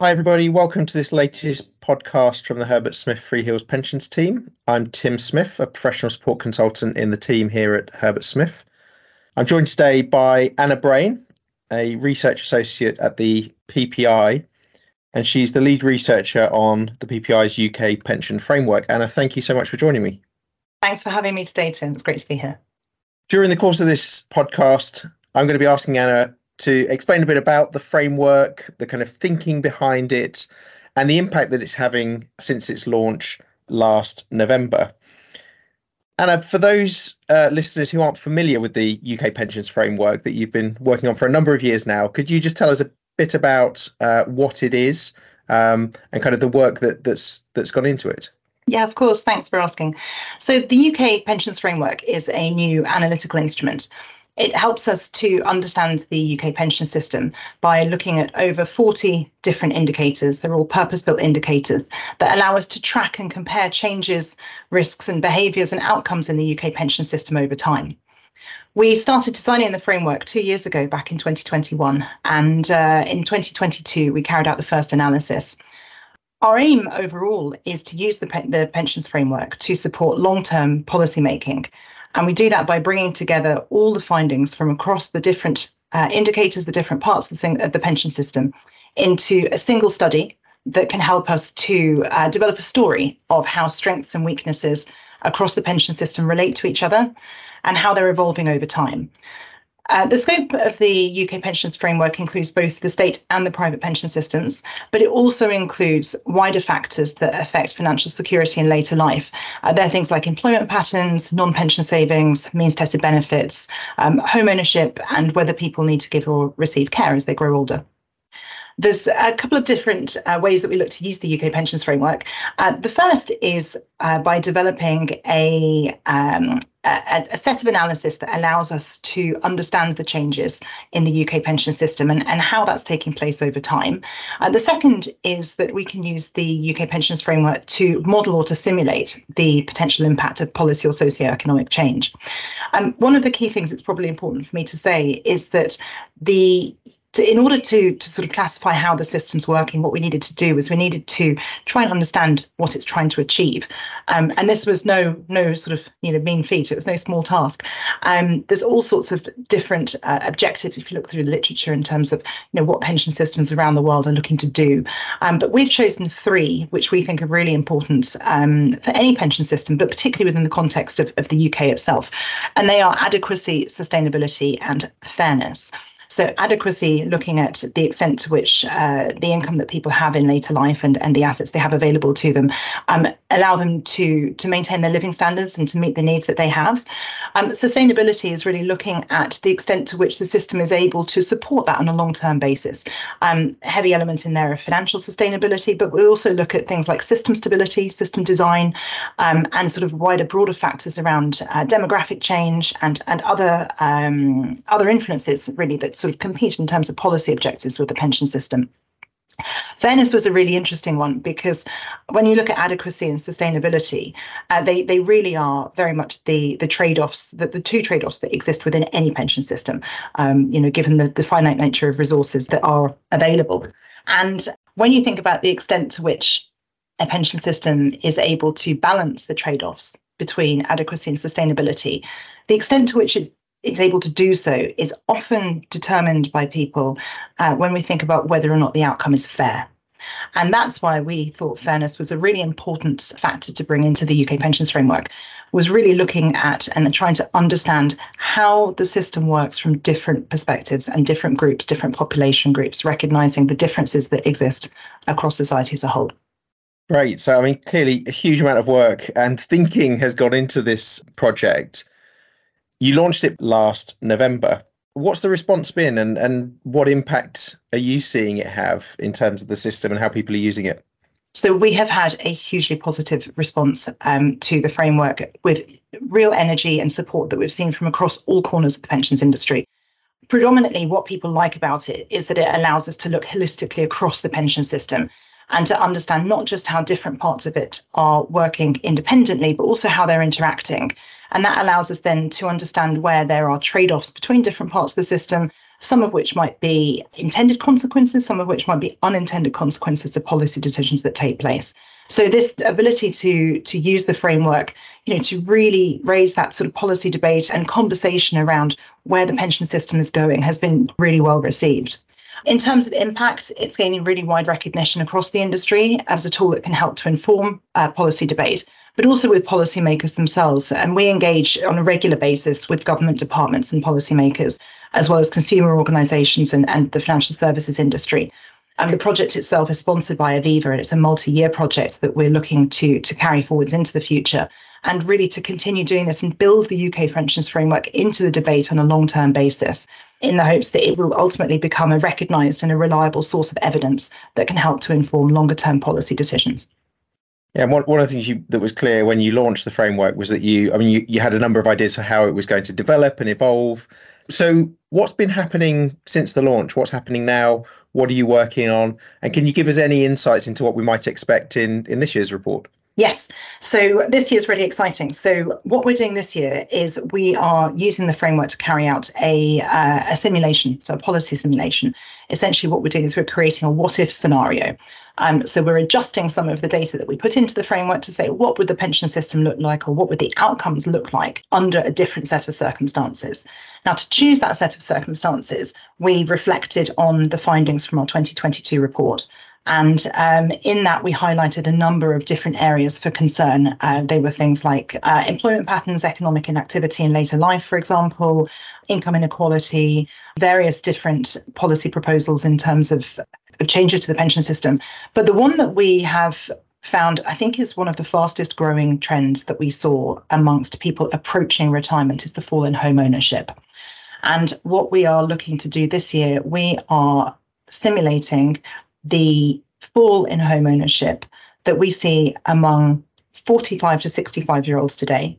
Hi, everybody. Welcome to this latest podcast from the Herbert Smith Free Freehills Pensions team. I'm Tim Smith, a professional support consultant in the team here at Herbert Smith. I'm joined today by Anna Brain, a research associate at the PPI, and she's the lead researcher on the PPI's UK pension framework. Anna, thank you so much for joining me. Thanks for having me today, Tim. It's great to be here. During the course of this podcast, I'm going to be asking Anna to explain a bit about the framework, the kind of thinking behind it, and the impact that it's having since its launch last November. Anna, for those uh, listeners who aren't familiar with the UK pensions framework that you've been working on for a number of years now, could you just tell us a bit about uh, what it is um, and kind of the work that, that's that's gone into it? Yeah, of course. Thanks for asking. So, the UK pensions framework is a new analytical instrument it helps us to understand the UK pension system by looking at over 40 different indicators. They're all purpose built indicators that allow us to track and compare changes, risks, and behaviours and outcomes in the UK pension system over time. We started designing the framework two years ago, back in 2021, and uh, in 2022, we carried out the first analysis. Our aim overall is to use the, the pensions framework to support long term policy making. and we do that by bringing together all the findings from across the different uh, indicators, the different parts of the, of the, pension system, into a single study that can help us to uh, develop a story of how strengths and weaknesses across the pension system relate to each other and how they're evolving over time. Uh, the scope of the UK pensions framework includes both the state and the private pension systems, but it also includes wider factors that affect financial security in later life. Uh, they're things like employment patterns, non pension savings, means tested benefits, um, home ownership, and whether people need to give or receive care as they grow older. There's a couple of different uh, ways that we look to use the UK pensions framework. Uh, the first is uh, by developing a, um, a, a, set of analysis that allows us to understand the changes in the UK pension system and, and how that's taking place over time. Uh, the second is that we can use the UK pensions framework to model or to simulate the potential impact of policy or socio-economic change. Um, one of the key things that's probably important for me to say is that the to, in order to to sort of classify how the system's working, what we needed to do was we needed to try and understand what it's trying to achieve. Um, and this was no no sort of you know mean feat. It was no small task. Um, there's all sorts of different uh, objectives if you look through the literature in terms of you know what pension systems around the world are looking to do. Um, but we've chosen three which we think are really important um, for any pension system, but particularly within the context of, of the UK itself. And they are adequacy, sustainability, and fairness. So adequacy, looking at the extent to which uh, the income that people have in later life and, and the assets they have available to them um, allow them to, to maintain their living standards and to meet the needs that they have. Um, sustainability is really looking at the extent to which the system is able to support that on a long-term basis. Um, heavy element in there of financial sustainability, but we also look at things like system stability, system design, um, and sort of wider, broader factors around uh, demographic change and and other um, other influences really that sort of compete in terms of policy objectives with the pension system. Fairness was a really interesting one because when you look at adequacy and sustainability, uh, they they really are very much the the trade offs the, the two trade offs that exist within any pension system. Um, you know, given the, the finite nature of resources that are available, and when you think about the extent to which a pension system is able to balance the trade offs between adequacy and sustainability, the extent to which it it's able to do so is often determined by people uh, when we think about whether or not the outcome is fair. And that's why we thought fairness was a really important factor to bring into the UK pensions framework, was really looking at and trying to understand how the system works from different perspectives and different groups, different population groups, recognizing the differences that exist across society as a whole. Right. So, I mean, clearly a huge amount of work and thinking has gone into this project. You launched it last November. What's the response been and, and what impact are you seeing it have in terms of the system and how people are using it? So we have had a hugely positive response um, to the framework with real energy and support that we've seen from across all corners of the pensions industry. Predominantly, what people like about it is that it allows us to look holistically across the pension system and to understand not just how different parts of it are working independently, but also how they're interacting. And that allows us then to understand where there are trade offs between different parts of the system, some of which might be intended consequences, some of which might be unintended consequences of policy decisions that take place. So this ability to to use the framework, you know, to really raise that sort of policy debate and conversation around where the pension system is going has been really well received. In terms of impact, it's gaining really wide recognition across the industry as a tool that can help to inform uh, policy debate, but also with policymakers themselves. And we engage on a regular basis with government departments and policymakers, as well as consumer organisations and, and the financial services industry. And the project itself is sponsored by Aviva, and it's a multi-year project that we're looking to to carry forwards into the future, and really to continue doing this and build the UK pensions framework into the debate on a long-term basis in the hopes that it will ultimately become a recognised and a reliable source of evidence that can help to inform longer term policy decisions. Yeah, one, one of the things you, that was clear when you launched the framework was that you, I mean, you, you had a number of ideas for how it was going to develop and evolve. So, what's been happening since the launch? What's happening now? What are you working on? And can you give us any insights into what we might expect in, in this year's report? Yes. So this year is really exciting. So what we're doing this year is we are using the framework to carry out a, uh, a simulation, so a policy simulation. Essentially, what we're doing is we're creating a what if scenario. Um, so we're adjusting some of the data that we put into the framework to say what would the pension system look like or what would the outcomes look like under a different set of circumstances. Now, to choose that set of circumstances, we reflected on the findings from our 2022 report. And um, in that, we highlighted a number of different areas for concern. Uh, they were things like uh, employment patterns, economic inactivity in later life, for example, income inequality, various different policy proposals in terms of, of changes to the pension system. But the one that we have found, I think, is one of the fastest growing trends that we saw amongst people approaching retirement is the fall in home ownership. And what we are looking to do this year, we are simulating the fall in home ownership that we see among 45 to 65 year olds today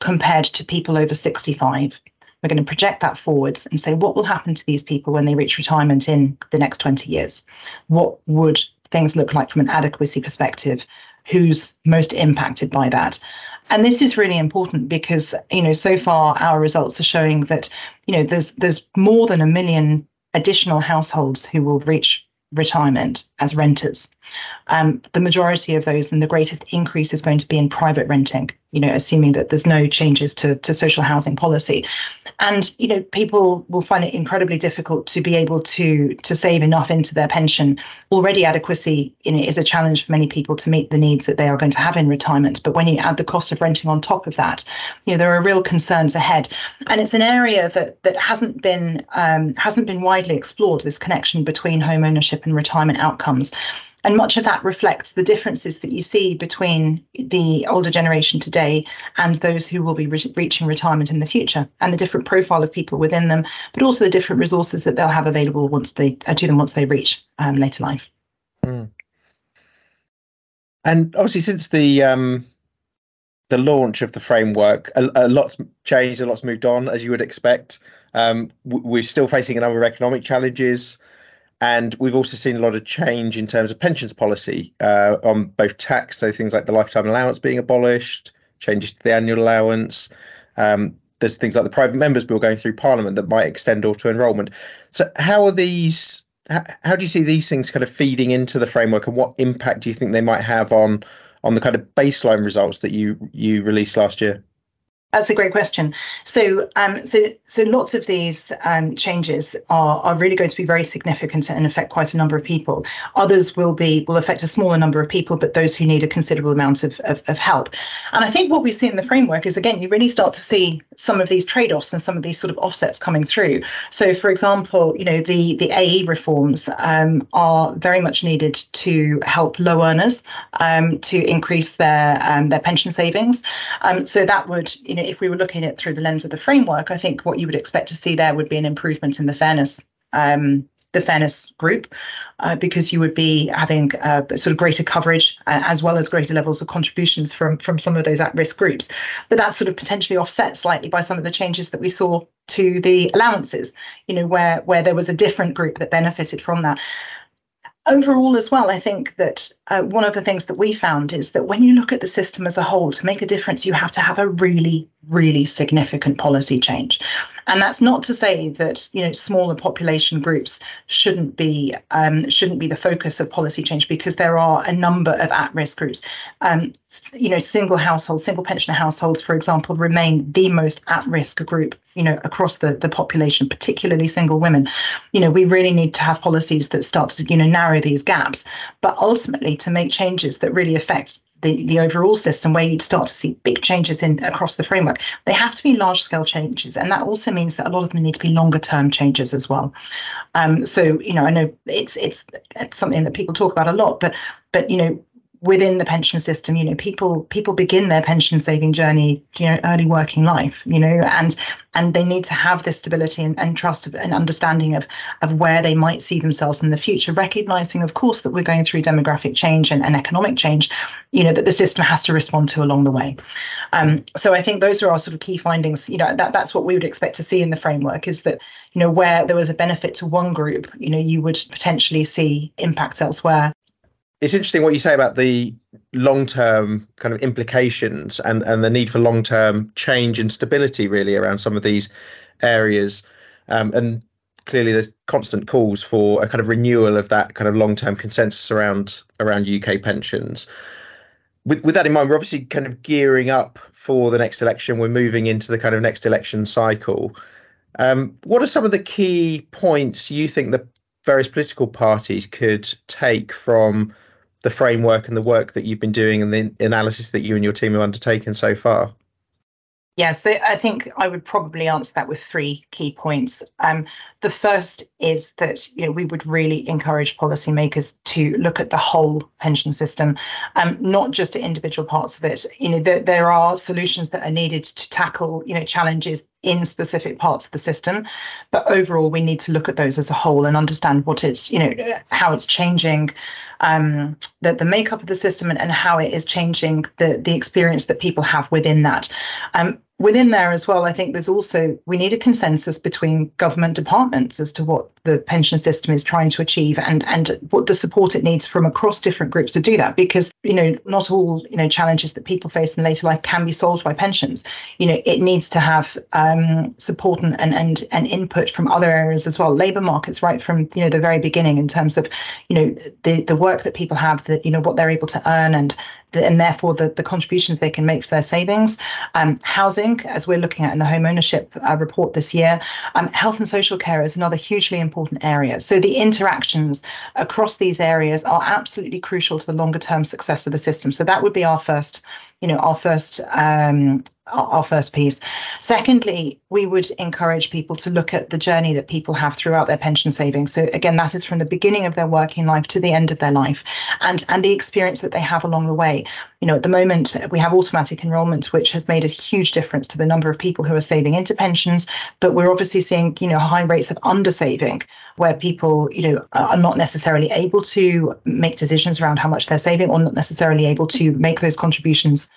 compared to people over 65. We're going to project that forwards and say what will happen to these people when they reach retirement in the next 20 years? What would things look like from an adequacy perspective? Who's most impacted by that? And this is really important because, you know, so far our results are showing that, you know, there's there's more than a million additional households who will reach retirement as renters. Um, the majority of those and the greatest increase is going to be in private renting, you know, assuming that there's no changes to, to social housing policy. And, you know, people will find it incredibly difficult to be able to to save enough into their pension. Already adequacy is a challenge for many people to meet the needs that they are going to have in retirement. But when you add the cost of renting on top of that, you know, there are real concerns ahead. And it's an area that that hasn't been um, hasn't been widely explored, this connection between home ownership and retirement outcomes. And much of that reflects the differences that you see between the older generation today and those who will be re- reaching retirement in the future, and the different profile of people within them, but also the different resources that they'll have available once they uh, to them once they reach um, later life. Mm. And obviously, since the um, the launch of the framework, a, a, lot's changed, a lot's moved on, as you would expect. Um, we're still facing a number of economic challenges. And we've also seen a lot of change in terms of pensions policy uh, on both tax, so things like the lifetime allowance being abolished, changes to the annual allowance. Um, there's things like the private members bill going through Parliament that might extend auto enrolment. So, how are these? How, how do you see these things kind of feeding into the framework, and what impact do you think they might have on on the kind of baseline results that you you released last year? That's a great question. So, um, so, so lots of these um, changes are are really going to be very significant and affect quite a number of people. Others will be will affect a smaller number of people, but those who need a considerable amount of, of, of help. And I think what we see in the framework is again, you really start to see some of these trade-offs and some of these sort of offsets coming through. So, for example, you know, the the AE reforms um, are very much needed to help low earners um, to increase their um, their pension savings. Um, so that would you know if we were looking at through the lens of the framework, I think what you would expect to see there would be an improvement in the fairness. Um, the fairness group, uh, because you would be having uh, sort of greater coverage uh, as well as greater levels of contributions from from some of those at-risk groups. But that's sort of potentially offset slightly by some of the changes that we saw to the allowances. You know, where where there was a different group that benefited from that overall as well i think that uh, one of the things that we found is that when you look at the system as a whole to make a difference you have to have a really really significant policy change. And that's not to say that you know smaller population groups shouldn't be um, shouldn't be the focus of policy change because there are a number of at-risk groups. Um, you know, single households, single pensioner households, for example, remain the most at-risk group. You know, across the the population, particularly single women. You know, we really need to have policies that start to you know narrow these gaps, but ultimately to make changes that really affect the, the overall system where you'd start to see big changes in across the framework. They have to be large scale changes and that also means that a lot of them need to be longer term changes as well. Um, so you know i know it's it's it's something that people talk about a lot but but you know within the pension system you know people people begin their pension saving journey you know early working life you know and and they need to have this stability and, and trust and understanding of of where they might see themselves in the future recognizing of course that we're going through demographic change and, and economic change you know that the system has to respond to along the way. Um, so i think those are our sort of key findings. You know that that's what we would expect to see in the framework is that you know where there was a benefit to one group you know you would potentially see impacts elsewhere it's interesting what you say about the long term kind of implications and, and the need for long term change and stability, really, around some of these areas. Um, and clearly, there's constant calls for a kind of renewal of that kind of long term consensus around around UK pensions. With, with that in mind, we're obviously kind of gearing up for the next election. We're moving into the kind of next election cycle. Um, what are some of the key points you think the various political parties could take from the framework and the work that you've been doing and the analysis that you and your team have undertaken so far? Yeah, so I think I would probably answer that with three key points. Um, the first is that you know we would really encourage policymakers to look at the whole pension system, um, not just at individual parts of it. You know, there, there are solutions that are needed to tackle you know challenges in specific parts of the system, but overall we need to look at those as a whole and understand what it's you know how it's changing um, the, the makeup of the system and, and how it is changing the, the experience that people have within that. Um, within there as well, I think there's also we need a consensus between government departments as to what the pension system is trying to achieve and and what the support it needs from across different groups to do that. Because you know not all you know challenges that people face in later life can be solved by pensions. You know it needs to have um, support and, and and input from other areas as well. Labour markets right from you know the very beginning in terms of you know the the work that people have that you know what they're able to earn and and therefore the, the contributions they can make for their savings. Um, housing, as we're looking at in the home ownership uh, report this year, um, health and social care is another hugely important area. So the interactions across these areas are absolutely crucial to the longer term success of the system. So that would be our first, you know, our first um, our first piece. Secondly, we would encourage people to look at the journey that people have throughout their pension savings. So again, that is from the beginning of their working life to the end of their life, and and the experience that they have along the way. You know, at the moment we have automatic enrolment, which has made a huge difference to the number of people who are saving into pensions. But we're obviously seeing you know high rates of undersaving, where people you know are not necessarily able to make decisions around how much they're saving, or not necessarily able to make those contributions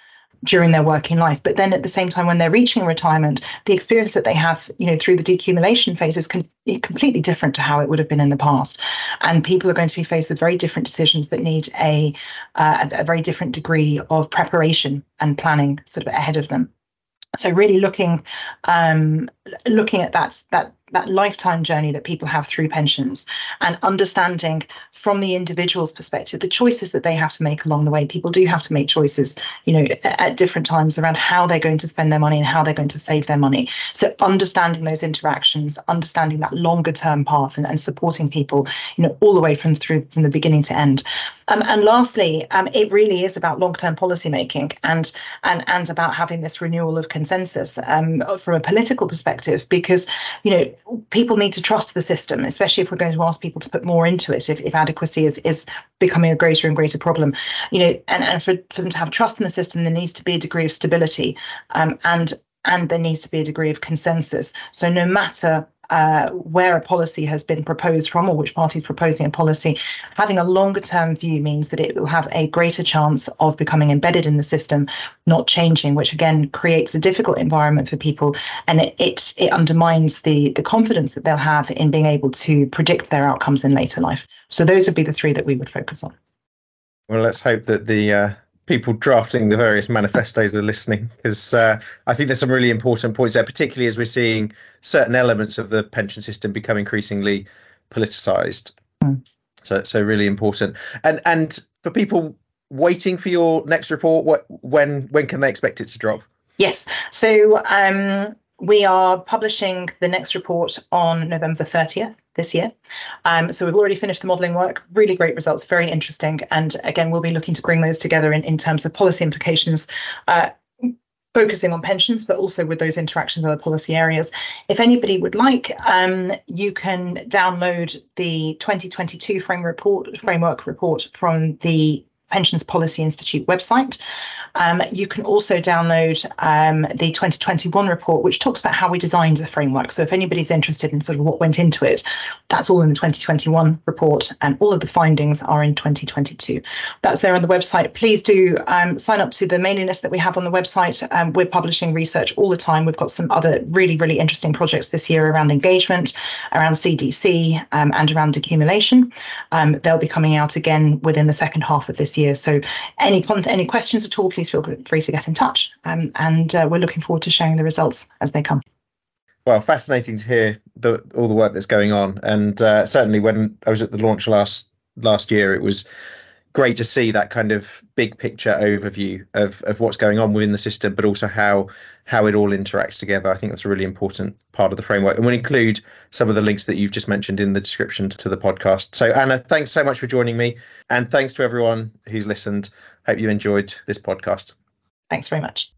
during their working life. But then at the same time, when they're reaching retirement, the experience that they have, you know, through the decumulation phase is con- completely different to how it would have been in the past. And people are going to be faced with very different decisions that need a, uh, a very different degree of preparation and planning sort of ahead of them. So really looking um, looking at that that that lifetime journey that people have through pensions and understanding from the individual's perspective the choices that they have to make along the way. People do have to make choices you know at different times around how they're going to spend their money and how they're going to save their money. So understanding those interactions understanding that longer term path and, and supporting people you know all the way from through from the beginning to end. Um, and lastly um, it really is about long-term policy making and and and about having this renewal of consensus um, from a political perspective because you know people need to trust the system, especially if we're going to ask people to put more into it, if, if adequacy is, is becoming a greater and greater problem. You know, and, and for, for them to have trust in the system, there needs to be a degree of stability um, and and there needs to be a degree of consensus. So no matter uh, where a policy has been proposed from or which party is proposing a policy, having a longer term view means that it will have a greater chance of becoming embedded in the system, not changing, which again creates a difficult environment for people and it, it, it undermines the, the confidence that they'll have in being able to predict their outcomes in later life. So those would be the three that we would focus on. Well, let's hope that the uh, people drafting the various manifestos are listening because uh, I think there's some really important points there, particularly as we're seeing certain elements of the pension system become increasingly politicized. Mm. So, so really important. And and for people waiting for your next report, what when when can they expect it to drop? Yes. So um, we are publishing the next report on November the 30th this year. Um, so we've already finished the modelling work, really great results, very interesting. And again, we'll be looking to bring those together in, in terms of policy implications. Uh, focusing on pensions, but also with those interactions with other policy areas. If anybody would like, um, you can download the 2022 frame report, framework report from the Pensions Policy Institute website. Um, you can also download um, the 2021 report, which talks about how we designed the framework. So if anybody's interested in sort of what went into it, that's all in the 2021 report, and all of the findings are in 2022. That's there on the website. Please do um, sign up to the mailing list that we have on the website. Um, we're publishing research all the time. We've got some other really, really interesting projects this year around engagement, around CDC, um, and around accumulation. Um, they'll be coming out again within the second half of this year So any content, any questions at all, please feel free to get in touch. Um, and uh, we're looking forward to sharing the results as they come. Well, fascinating to hear the, all the work that's going on, and uh, certainly when I was at the launch last last year, it was great to see that kind of big picture overview of, of what's going on within the system, but also how how it all interacts together. I think that's a really important part of the framework, and we'll include some of the links that you've just mentioned in the description to the podcast. So, Anna, thanks so much for joining me, and thanks to everyone who's listened. Hope you enjoyed this podcast. Thanks very much.